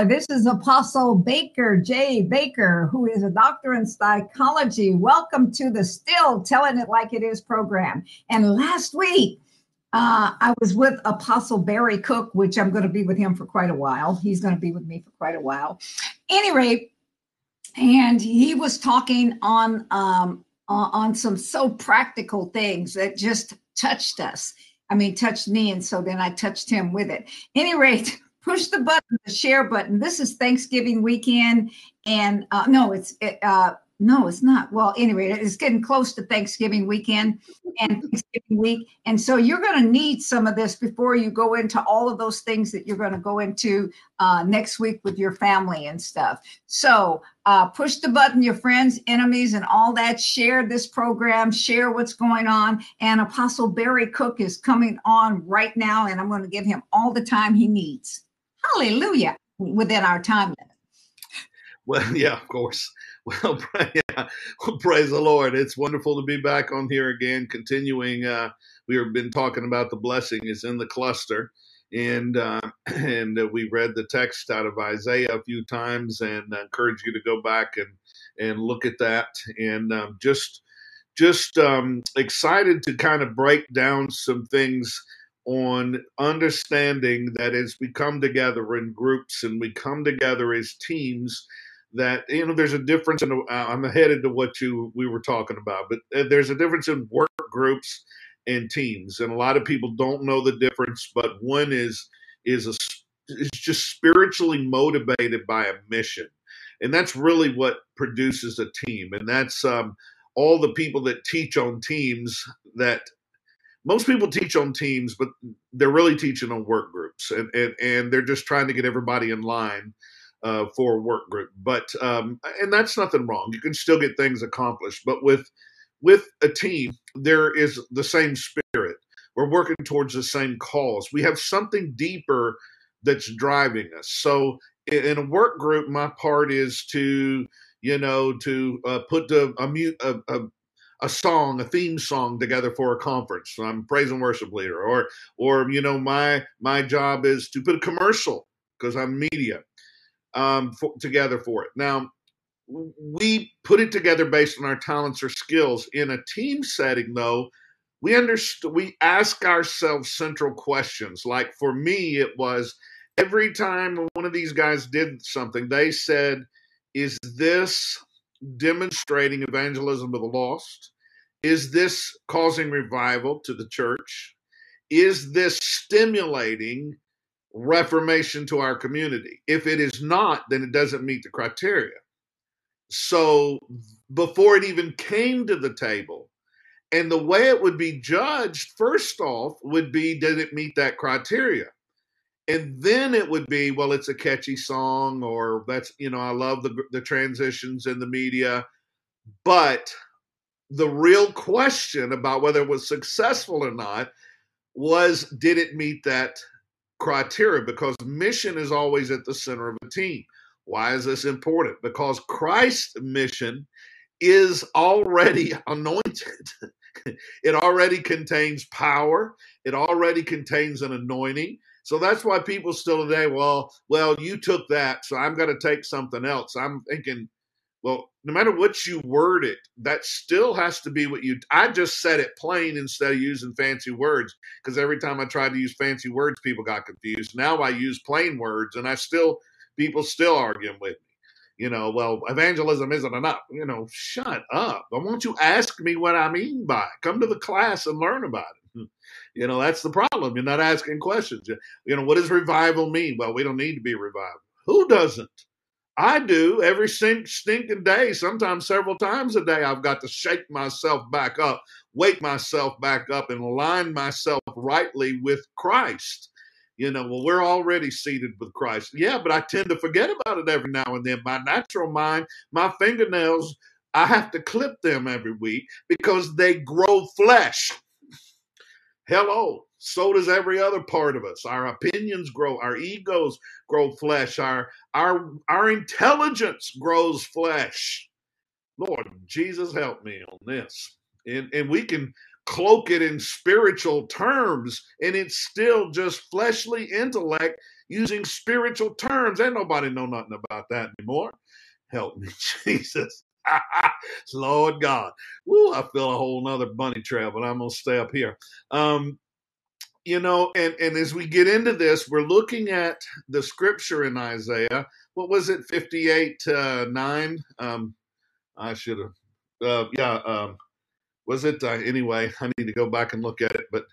Hi, this is Apostle Baker, Jay Baker, who is a doctor in psychology. Welcome to the Still Telling It Like It Is program. And last week, uh, I was with Apostle Barry Cook, which I'm going to be with him for quite a while. He's going to be with me for quite a while. Any rate, and he was talking on um, on some so practical things that just touched us. I mean, touched me, and so then I touched him with it. Any rate push the button, the share button. This is Thanksgiving weekend, and uh, no, it's it, uh, no, it's not. Well, anyway, it's getting close to Thanksgiving weekend and Thanksgiving week, and so you're going to need some of this before you go into all of those things that you're going to go into uh, next week with your family and stuff. So uh, push the button, your friends, enemies, and all that. Share this program. Share what's going on. And Apostle Barry Cook is coming on right now, and I'm going to give him all the time he needs. Hallelujah. Within our time limit. Well, yeah, of course. Well, yeah, well, praise the Lord. It's wonderful to be back on here again, continuing. Uh, we have been talking about the blessing is in the cluster. And uh, and uh, we read the text out of Isaiah a few times, and I encourage you to go back and and look at that. And um, just just um, excited to kind of break down some things on understanding that as we come together in groups and we come together as teams that you know there's a difference in uh, i'm headed to what you we were talking about but uh, there's a difference in work groups and teams and a lot of people don't know the difference but one is is a is just spiritually motivated by a mission and that's really what produces a team and that's um, all the people that teach on teams that most people teach on teams, but they're really teaching on work groups, and and, and they're just trying to get everybody in line uh, for a work group. But um, and that's nothing wrong. You can still get things accomplished. But with with a team, there is the same spirit. We're working towards the same cause. We have something deeper that's driving us. So in a work group, my part is to you know to uh, put the a, a, a, a song, a theme song together for a conference. I'm praise and worship leader, or or you know my my job is to put a commercial because I'm media um, for, together for it. Now we put it together based on our talents or skills. In a team setting, though, we understand we ask ourselves central questions. Like for me, it was every time one of these guys did something, they said, "Is this?" Demonstrating evangelism to the lost? Is this causing revival to the church? Is this stimulating reformation to our community? If it is not, then it doesn't meet the criteria. So before it even came to the table, and the way it would be judged, first off, would be did it meet that criteria? And then it would be well it's a catchy song or that's you know i love the the transitions in the media. But the real question about whether it was successful or not was did it meet that criteria? Because mission is always at the center of a team. Why is this important? Because christ's mission is already anointed. It already contains power. It already contains an anointing so that's why people still today, well, well, you took that, so I'm going to take something else. I'm thinking, well, no matter what you word it, that still has to be what you. I just said it plain instead of using fancy words because every time I tried to use fancy words, people got confused. Now I use plain words, and I still people still arguing with me. You know, well, evangelism isn't enough. You know, shut up. Why won't you ask me what I mean by it? Come to the class and learn about it. You know, that's the problem. You're not asking questions. You know, what does revival mean? Well, we don't need to be revived. Who doesn't? I do every stink, stinking day, sometimes several times a day. I've got to shake myself back up, wake myself back up, and align myself rightly with Christ. You know, well, we're already seated with Christ. Yeah, but I tend to forget about it every now and then. My natural mind, my fingernails, I have to clip them every week because they grow flesh. Hello. So does every other part of us. Our opinions grow, our egos grow flesh, our our our intelligence grows flesh. Lord Jesus, help me on this. And and we can cloak it in spiritual terms, and it's still just fleshly intellect using spiritual terms. Ain't nobody know nothing about that anymore. Help me, Jesus. Lord God. Woo, I feel a whole nother bunny trail, but I'm gonna stay up here. Um, you know, and, and as we get into this, we're looking at the scripture in Isaiah. What was it, 58 uh, 9? Um, I should have, uh, yeah, um, was it? Uh, anyway, I need to go back and look at it, but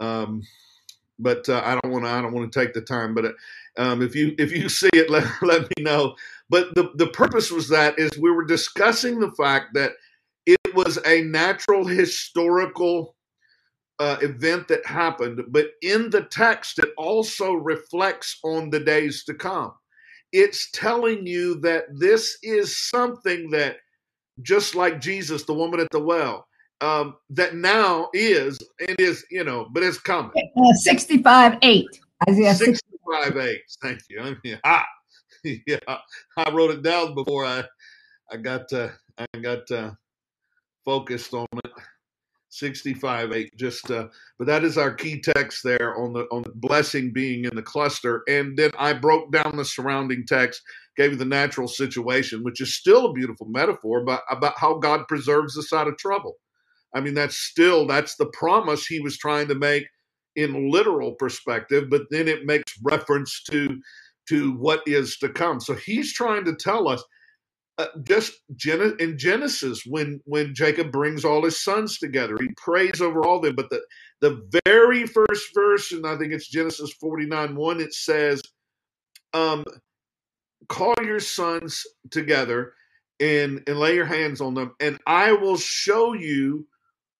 um, but uh, I don't want to. I don't want to take the time. But uh, um, if you if you see it, let, let me know. But the the purpose was that is we were discussing the fact that it was a natural historical uh, event that happened, but in the text it also reflects on the days to come. It's telling you that this is something that, just like Jesus, the woman at the well, um, that now is and is you know, but it's coming. Uh, Sixty-five eight. Isaiah 65 8. Thank you. I mean, ah, yeah, I wrote it down before I I got uh, I got uh, focused on it. 65 8 just uh, but that is our key text there on the on the blessing being in the cluster and then i broke down the surrounding text gave you the natural situation which is still a beautiful metaphor about, about how god preserves us out of trouble i mean that's still that's the promise he was trying to make in literal perspective but then it makes reference to to what is to come so he's trying to tell us uh, just Gen- in Genesis when when Jacob brings all his sons together, he prays over all them. But the the very first verse, and I think it's Genesis forty nine one, it says, um, "Call your sons together and and lay your hands on them, and I will show you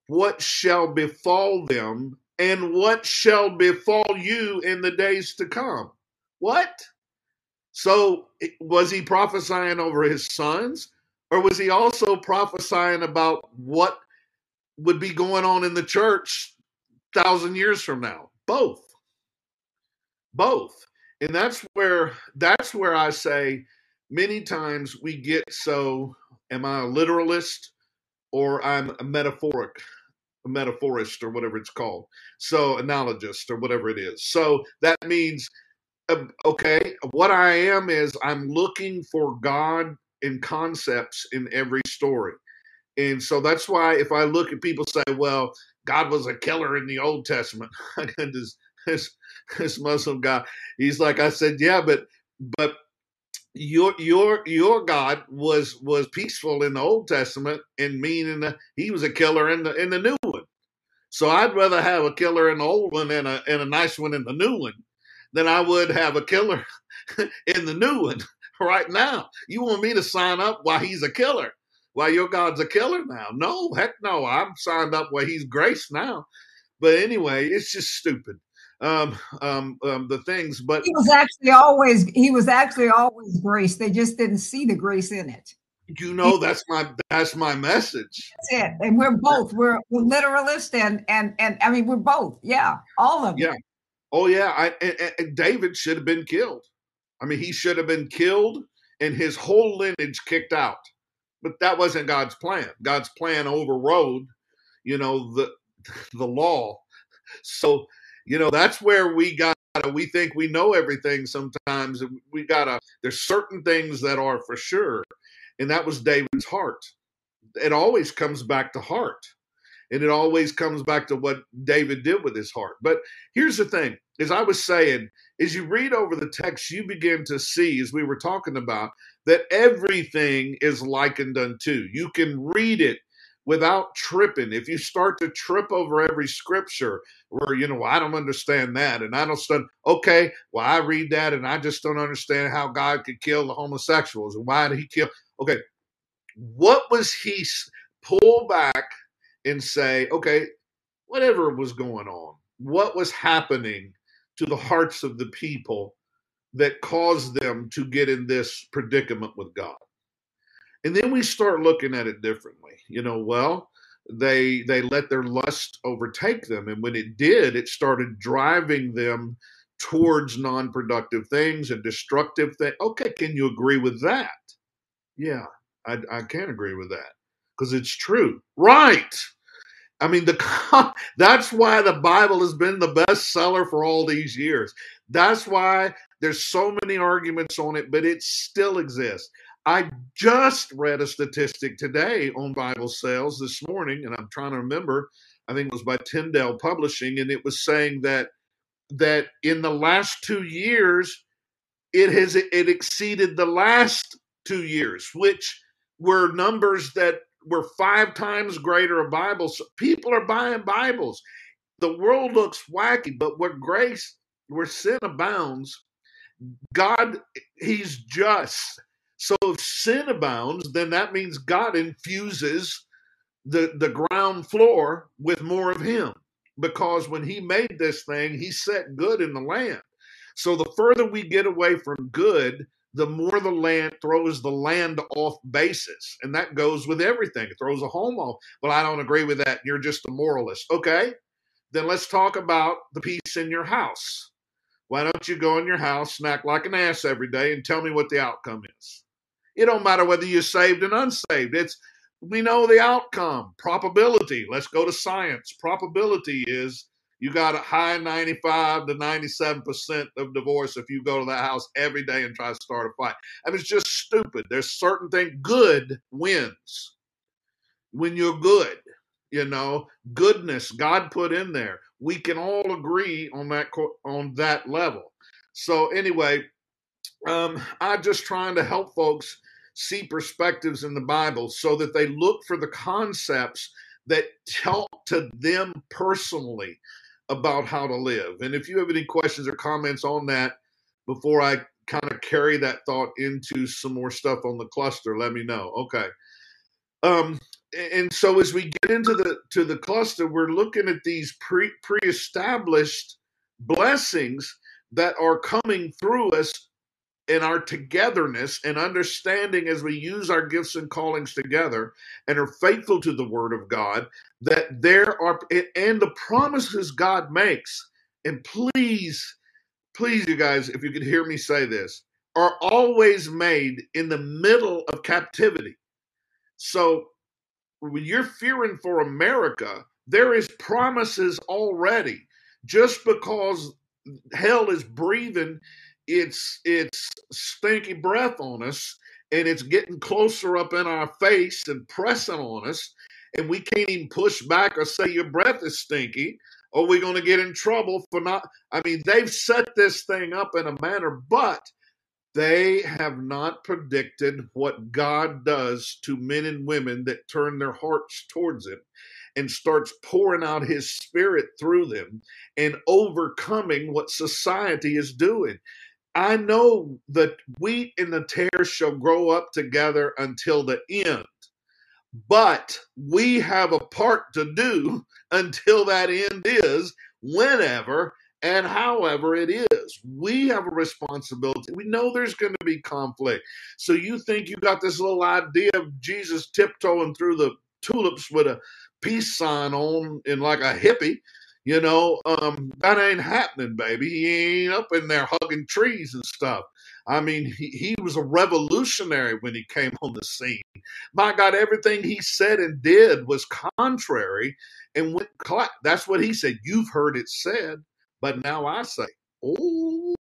what shall befall them, and what shall befall you in the days to come." What? So, was he prophesying over his sons, or was he also prophesying about what would be going on in the church thousand years from now? Both, both, and that's where that's where I say many times we get so. Am I a literalist or I'm a metaphoric? Metaphorist or whatever it's called. So analogist or whatever it is. So that means um, okay, what I am is I'm looking for God in concepts in every story. And so that's why if I look at people say, well, God was a killer in the Old Testament, this, this, this Muslim guy. He's like, I said, yeah, but but your your your God was was peaceful in the Old Testament and mean in the he was a killer in the in the new one. So I'd rather have a killer in the old one and a and a nice one in the new one than I would have a killer in the new one right now. You want me to sign up while he's a killer? While your God's a killer now? No, heck no. I'm signed up while he's grace now. But anyway, it's just stupid. Um, um, um, the things, but he was actually always he was actually always grace. They just didn't see the grace in it. You know, that's my that's my message. That's it. And we're both we're, we're literalist and and and I mean we're both. Yeah, all of yeah. Oh yeah, I, and, and David should have been killed. I mean, he should have been killed and his whole lineage kicked out. But that wasn't God's plan. God's plan overrode, you know, the the law. So, you know, that's where we got we think we know everything sometimes. We got to there's certain things that are for sure. And that was David's heart. It always comes back to heart. And it always comes back to what David did with his heart. But here's the thing as I was saying, as you read over the text, you begin to see, as we were talking about, that everything is likened unto. You can read it without tripping. If you start to trip over every scripture, where you know, I don't understand that, and I don't understand. Okay, well, I read that, and I just don't understand how God could kill the homosexuals, and why did He kill? Okay, what was He pull back and say, okay, whatever was going on, what was happening to the hearts of the people that caused them to get in this predicament with God? And then we start looking at it differently. You know, well, they they let their lust overtake them and when it did it started driving them towards non-productive things and destructive things okay can you agree with that yeah i, I can agree with that because it's true right I mean, the that's why the Bible has been the best seller for all these years. That's why there's so many arguments on it, but it still exists. I just read a statistic today on Bible sales this morning, and I'm trying to remember. I think it was by Tyndale Publishing, and it was saying that that in the last two years, it has it exceeded the last two years, which were numbers that were five times greater of Bibles. People are buying Bibles. The world looks wacky, but where grace, where sin abounds, God, He's just. So if sin abounds, then that means God infuses the, the ground floor with more of Him. Because when He made this thing, He set good in the land. So the further we get away from good, the more the land throws the land off basis. And that goes with everything. It throws a home off. Well, I don't agree with that. You're just a moralist. Okay. Then let's talk about the peace in your house. Why don't you go in your house, snack like an ass every day, and tell me what the outcome is? It don't matter whether you're saved and unsaved. It's we know the outcome. Probability. Let's go to science. Probability is you got a high 95 to 97% of divorce if you go to that house every day and try to start a fight. I mean, it's just stupid. There's certain things, good wins when you're good. You know, goodness God put in there. We can all agree on that on that level. So anyway, um, I'm just trying to help folks see perspectives in the Bible so that they look for the concepts that talk to them personally about how to live. And if you have any questions or comments on that before I kind of carry that thought into some more stuff on the cluster, let me know. Okay. Um, and so as we get into the to the cluster, we're looking at these pre pre-established blessings that are coming through us in our togetherness and understanding as we use our gifts and callings together and are faithful to the word of God, that there are, and the promises God makes, and please, please, you guys, if you could hear me say this, are always made in the middle of captivity. So when you're fearing for America, there is promises already. Just because hell is breathing it's it's stinky breath on us and it's getting closer up in our face and pressing on us and we can't even push back or say your breath is stinky. Or we're going to get in trouble for not i mean they've set this thing up in a manner but they have not predicted what god does to men and women that turn their hearts towards him and starts pouring out his spirit through them and overcoming what society is doing I know the wheat and the tares shall grow up together until the end. But we have a part to do until that end is, whenever and however it is. We have a responsibility. We know there's going to be conflict. So you think you got this little idea of Jesus tiptoeing through the tulips with a peace sign on in like a hippie you know, um, that ain't happening, baby. He ain't up in there hugging trees and stuff. I mean, he, he was a revolutionary when he came on the scene. My God, everything he said and did was contrary and went That's what he said. You've heard it said, but now I say, oh,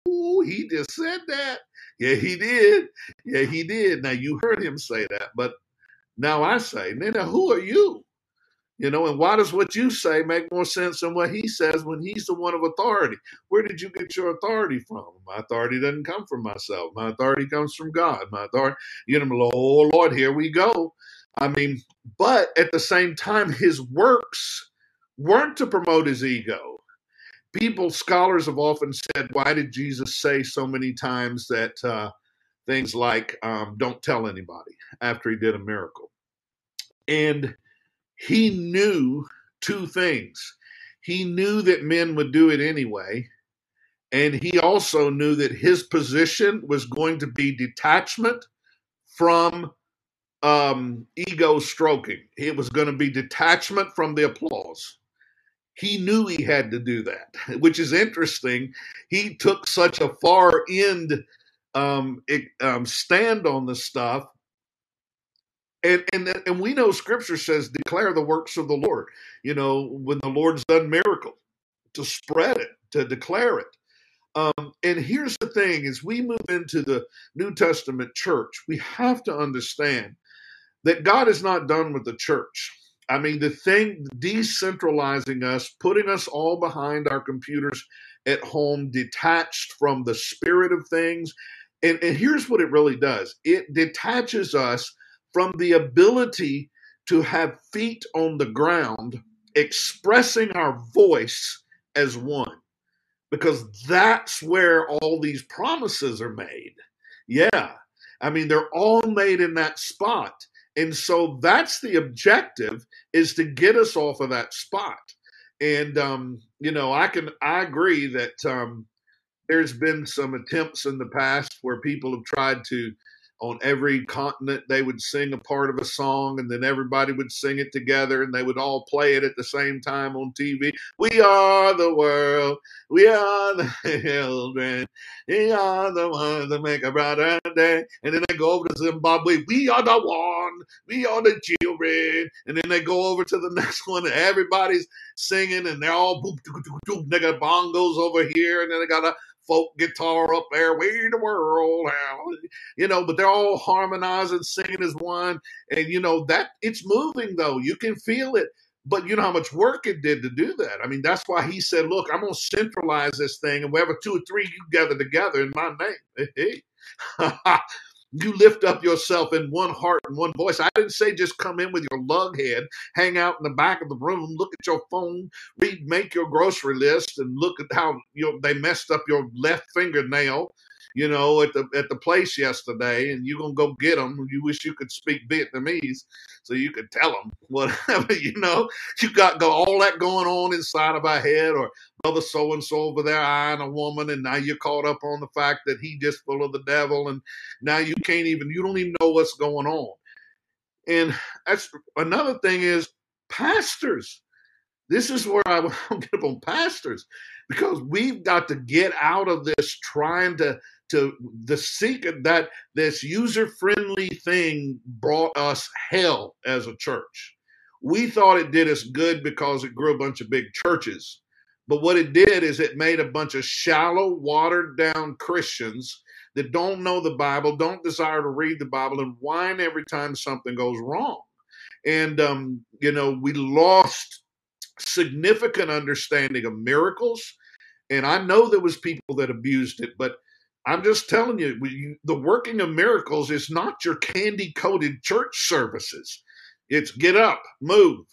he just said that. Yeah, he did. Yeah, he did. Now you heard him say that, but now I say, Nina, who are you? You know, and why does what you say make more sense than what he says when he's the one of authority? Where did you get your authority from? My authority doesn't come from myself. My authority comes from God. My authority, you know, oh Lord, here we go. I mean, but at the same time, his works weren't to promote his ego. People, scholars have often said, why did Jesus say so many times that uh, things like, um, don't tell anybody after he did a miracle? And he knew two things. He knew that men would do it anyway. And he also knew that his position was going to be detachment from um, ego stroking. It was going to be detachment from the applause. He knew he had to do that, which is interesting. He took such a far end um, it, um, stand on the stuff And, and and we know Scripture says, "Declare the works of the Lord." You know, when the Lord's done miracle, to spread it, to declare it. Um, and here's the thing: as we move into the New Testament church, we have to understand that God is not done with the church. I mean, the thing decentralizing us, putting us all behind our computers at home, detached from the spirit of things. And, and here's what it really does it detaches us from the ability to have feet on the ground, expressing our voice as one, because that's where all these promises are made. Yeah. I mean, they're all made in that spot. And so that's the objective is to get us off of that spot. And um, you know, I can I agree that um, there's been some attempts in the past where people have tried to on every continent they would sing a part of a song and then everybody would sing it together and they would all play it at the same time on TV. We are the world. We are the children. We are the ones that make a brighter day. And then they go over to Zimbabwe. We are the one. We are the children. And then they go over to the next one and everybody's singing and they're all boop, boop, boop. They got bongos over here and then they got a folk guitar up there, we the world, you know, but they're all harmonizing, singing as one. And, you know, that it's moving though. You can feel it. But you know how much work it did to do that. I mean, that's why he said, "Look, I'm going to centralize this thing, and we wherever two or three you gather together in my name, you lift up yourself in one heart and one voice. I didn't say just come in with your lug head, hang out in the back of the room, look at your phone, read, make your grocery list, and look at how you know, they messed up your left fingernail you know, at the at the place yesterday, and you're gonna go get them. You wish you could speak Vietnamese so you could tell them whatever. You know, you got go all that going on inside of our head, or mother so and so over there eyeing a woman, and now you're caught up on the fact that he just full of the devil, and now you can't even you don't even know what's going on. And that's another thing is pastors. This is where I get up on pastors because we've got to get out of this trying to to the seek that this user friendly thing brought us hell as a church. We thought it did us good because it grew a bunch of big churches. But what it did is it made a bunch of shallow, watered down Christians that don't know the Bible, don't desire to read the Bible, and whine every time something goes wrong. And, um, you know, we lost significant understanding of miracles. And I know there was people that abused it, but I'm just telling you, you the working of miracles is not your candy coated church services. It's get up, move,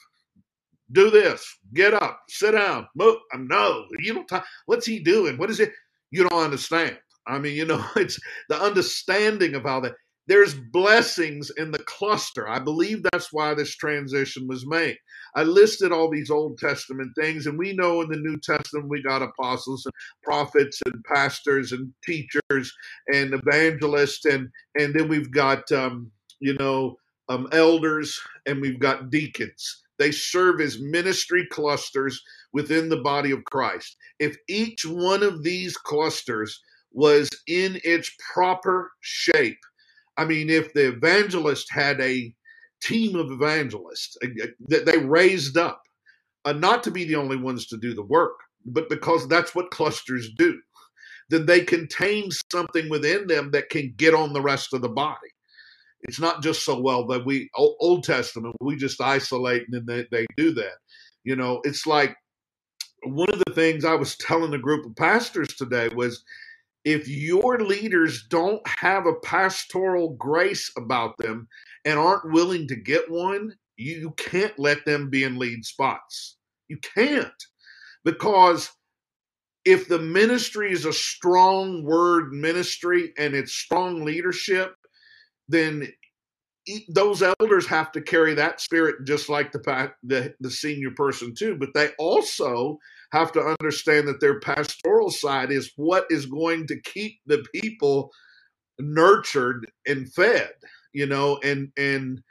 do this, get up, sit down, move. No, you don't. What's he doing? What is it? You don't understand. I mean, you know, it's the understanding of how that there's blessings in the cluster. I believe that's why this transition was made. I listed all these Old Testament things, and we know in the New Testament we got apostles and prophets and pastors and teachers and evangelists, and and then we've got um, you know um, elders and we've got deacons. They serve as ministry clusters within the body of Christ. If each one of these clusters was in its proper shape, I mean, if the evangelist had a team of evangelists that they raised up, uh, not to be the only ones to do the work, but because that's what clusters do, then they contain something within them that can get on the rest of the body. It's not just so well that we Old Testament we just isolate and then they, they do that. You know, it's like one of the things I was telling a group of pastors today was if your leaders don't have a pastoral grace about them and aren't willing to get one, you can't let them be in lead spots. You can't. Because if the ministry is a strong word ministry and it's strong leadership, then those elders have to carry that spirit just like the, the the senior person too but they also have to understand that their pastoral side is what is going to keep the people nurtured and fed, you know, and and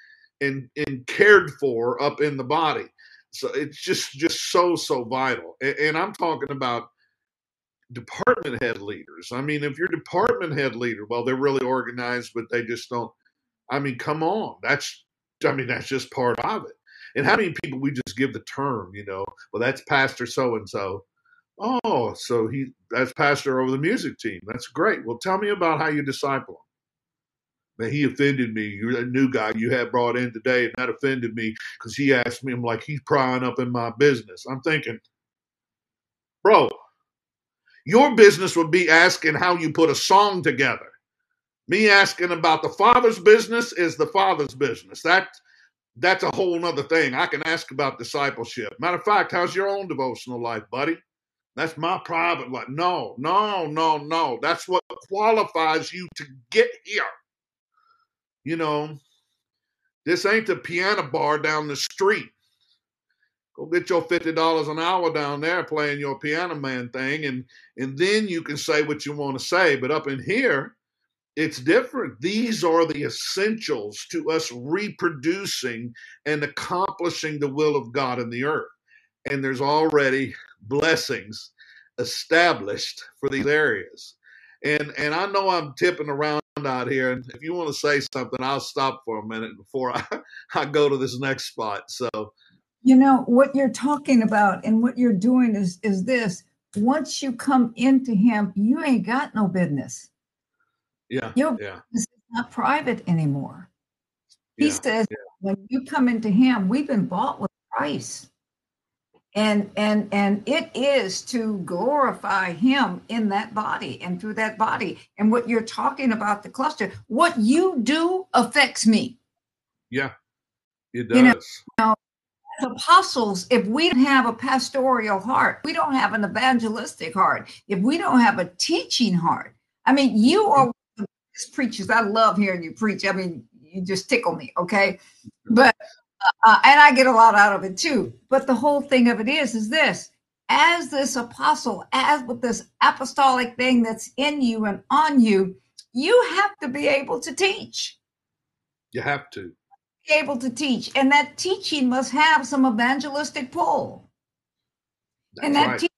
and and cared for up in the body. So it's just just so so vital. And, and I'm talking about department head leaders. I mean, if you're department head leader, well, they're really organized, but they just don't. I mean, come on, that's I mean, that's just part of it. And how many people we just give the term, you know, well, that's Pastor so and so. Oh, so he that's pastor over the music team. That's great. Well, tell me about how you disciple him. Man, he offended me. You're a new guy you had brought in today, and that offended me because he asked me. I'm like, he's prying up in my business. I'm thinking, bro, your business would be asking how you put a song together. Me asking about the father's business is the father's business. That that's a whole nother thing. I can ask about discipleship. Matter of fact, how's your own devotional life, buddy? That's my private life. No, no, no, no. That's what qualifies you to get here. You know, this ain't the piano bar down the street. Go get your fifty dollars an hour down there playing your piano man thing, and and then you can say what you want to say. But up in here, it's different. These are the essentials to us reproducing and accomplishing the will of God in the earth. And there's already blessings established for these areas. And and I know I'm tipping around out here. And if you want to say something, I'll stop for a minute before I, I go to this next spot. So you know what you're talking about and what you're doing is is this once you come into him, you ain't got no business. Yeah. Your yeah. business is not private anymore. He Yeah. says Yeah. when you come into him, we've been bought with price. And and and it is to glorify him in that body and through that body. And what you're talking about the cluster, what you do affects me. Yeah. It does. You know, does. As apostles, if we don't have a pastoral heart, we don't have an evangelistic heart, if we don't have a teaching heart, I mean, you mm-hmm. are preachers. I love hearing you preach. I mean, you just tickle me, okay? But uh, and I get a lot out of it too. But the whole thing of it is, is this: as this apostle, as with this apostolic thing that's in you and on you, you have to be able to teach You have to. be able to teach, and that teaching must have some evangelistic pull, That's and that right. teaching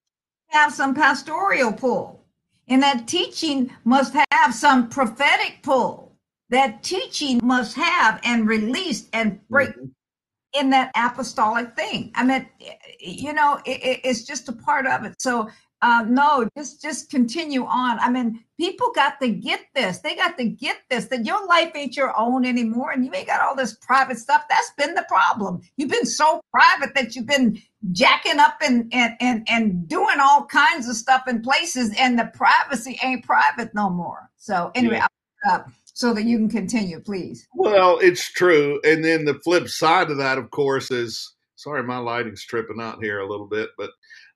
have some pastoral pull, and that teaching must have some prophetic pull. That teaching must have and release and break Mhm. in that apostolic thing. I mean, you know, it, it- it's just a part of it. So uh, no, just just continue on. I mean, people got to get this. They got to get this that your life ain't your own anymore, and you ain't got all this private stuff. That's been the problem. You've been so private that you've been jacking up and and and and doing all kinds of stuff in places, and the privacy ain't private no more. So anyway, Yeah. I'll stop so that you can continue, please. Well, it's true. And then the flip side of that, of course, is sorry, my lighting's tripping out here a little bit, but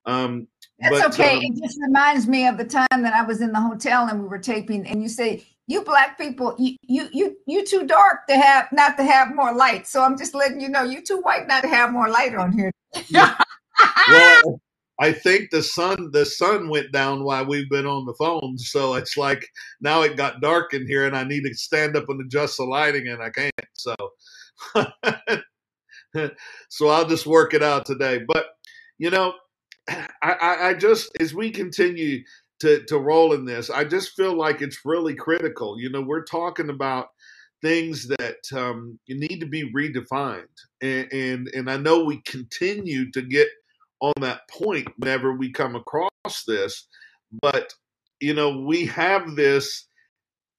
um, That's but okay. um, it just reminds me of the time that I was in the hotel and we were taping, and you say, "You black people, you you you you too dark to have not to have more light." So I'm just letting you know, you too white not to have more light on here. Yeah. well, I think the sun the sun went down while we've been on the phone, so it's like now it got dark in here, and I need to stand up and adjust the lighting, and I can't. So, so I'll just work it out today. But you know, I, I, just as we continue to to roll in this, I just feel like it's really critical. You know, we're talking about things that um, need to be redefined, and, and and I know we continue to get on that point whenever we come across this, but you know, we have this.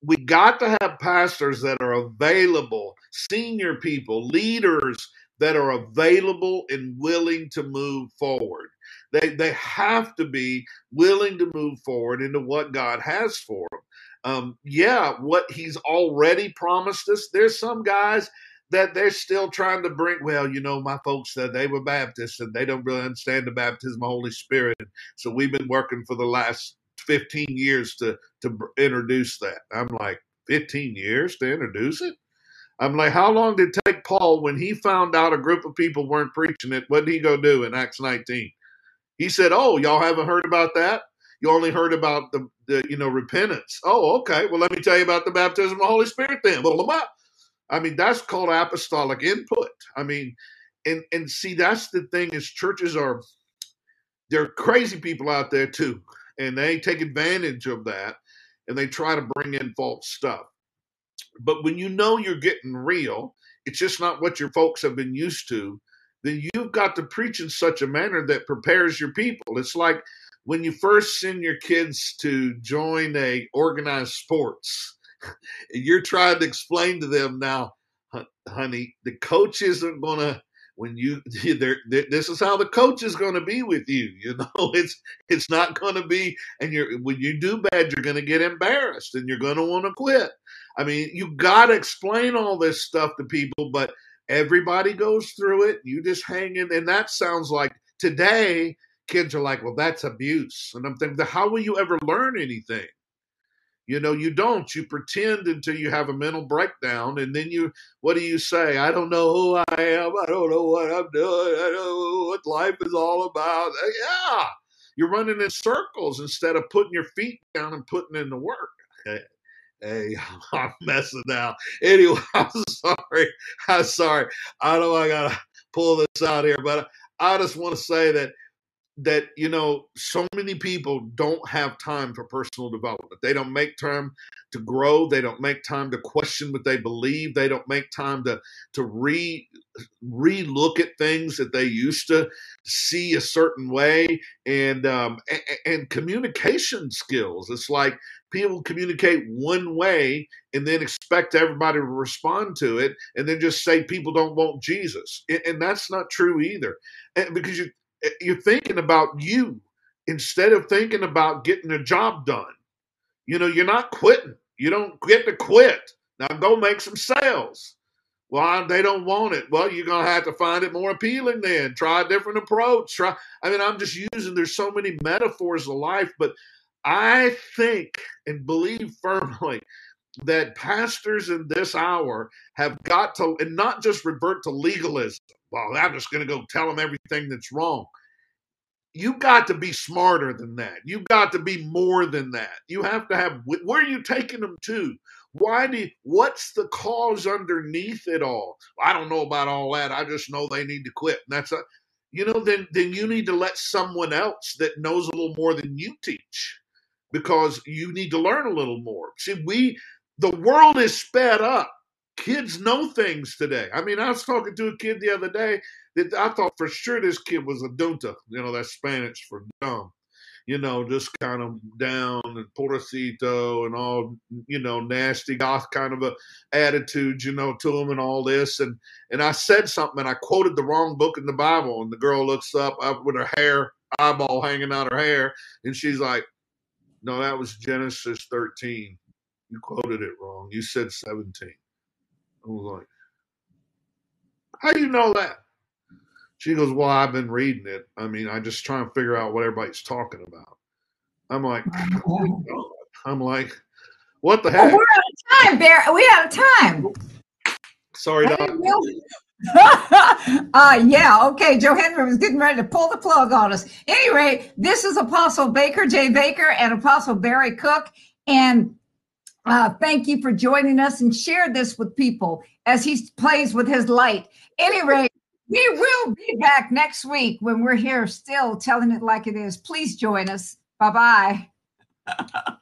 We got to have pastors that are available, senior people, leaders that are available and willing to move forward. They they have to be willing to move forward into what God has for them. Um, yeah, what He's already promised us. There's some guys that they're still trying to bring. Well, you know, my folks said they were Baptists and they don't really understand the baptism of the Holy Spirit. So we've been working for the last 15 years to to introduce that. I'm like, 15 years to introduce it? I'm like, how long did it take Paul when he found out a group of people weren't preaching it? What did he go do in Acts 19? He said, "Oh, y'all haven't heard about that? You only heard about the, the you know repentance. Oh, okay. Well, let me tell you about the baptism of the Holy Spirit then. Blah. I mean, that's called apostolic input. I mean, and and see, that's the thing is churches are there are crazy people out there too, and they take advantage of that, and they try to bring in false stuff. But when you know you're getting real, it's just not what your folks have been used to, then you've got to preach in such a manner that prepares your people. It's like when you first send your kids to join a organized sports, and you're trying to explain to them now, honey, the coach isn't going to when you this is how the coach is going to be with you you know it's it's not going to be and you're when you do bad you're going to get embarrassed and you're going to want to quit i mean you got to explain all this stuff to people but everybody goes through it you just hang in and that sounds like today kids are like well that's abuse and i'm thinking how will you ever learn anything you know, you don't. You pretend until you have a mental breakdown, and then you, what do you say? I don't know who I am. I don't know what I'm doing. I don't know what life is all about. Uh, yeah, you're running in circles instead of putting your feet down and putting in the work. Hey, I'm messing now. Anyway, I'm sorry. I'm sorry. I know I gotta pull this out here, but I just want to say that that you know so many people don't have time for personal development. They don't make time to grow. They don't make time to question what they believe. They don't make time to to re re-look at things that they used to see a certain way. And um and, and communication skills. It's like people communicate one way and then expect everybody to respond to it and then just say people don't want jesus. And, that's not true either. And because you Eh, you're thinking about you instead of thinking about getting a job done. You know, you're not quitting. You don't get to quit. Now go make some sales. Well, they don't want it. Well, you're gonna have to find it more appealing then. Try a different approach. Try. I mean, I'm just using. There's so many metaphors of life, but I think and believe firmly that pastors in this hour have got to, and not just revert to legalism well, I'm just going to go tell them everything that's wrong. You got to be smarter than that. You got to be more than that. You have to have where are you taking them to? Why do what's the cause underneath it all? I don't know about all that. I just know they need to quit. And that's a you know, then then you need to let someone else that knows a little more than you teach because you need to learn a little more. See, we the world is sped up kids know things today. I mean, I was talking to a kid the other day that I thought for sure this kid was a dunta. You know, that's Spanish for dumb. You know, just kind of down and pobrecito and all, you know, nasty goth kind of a attitude, you know, to him and all this. And and I said something and I quoted the wrong book in the Bible. And the girl looks up with her hair, eyeball hanging out her hair, and she's like, "No, that was Genesis 13. You quoted it wrong. You said 17." I was like, How do you know that? She goes, Well, I've been reading it. I mean, I just try and figure out what everybody's talking about. I'm like, I'm like, what the heck? We're out of time, Bear. We out of time. Sorry, Doc. uh, yeah, okay. Joe Henry was getting ready to pull the plug on us. Anyway, this is Apostle Baker, J. Baker, and Apostle Barry Cook. And uh, thank you for joining us and share this with people as he plays with his light. Anyway, we will be back next week when we're here still telling it like it is. Please join us. Bye bye.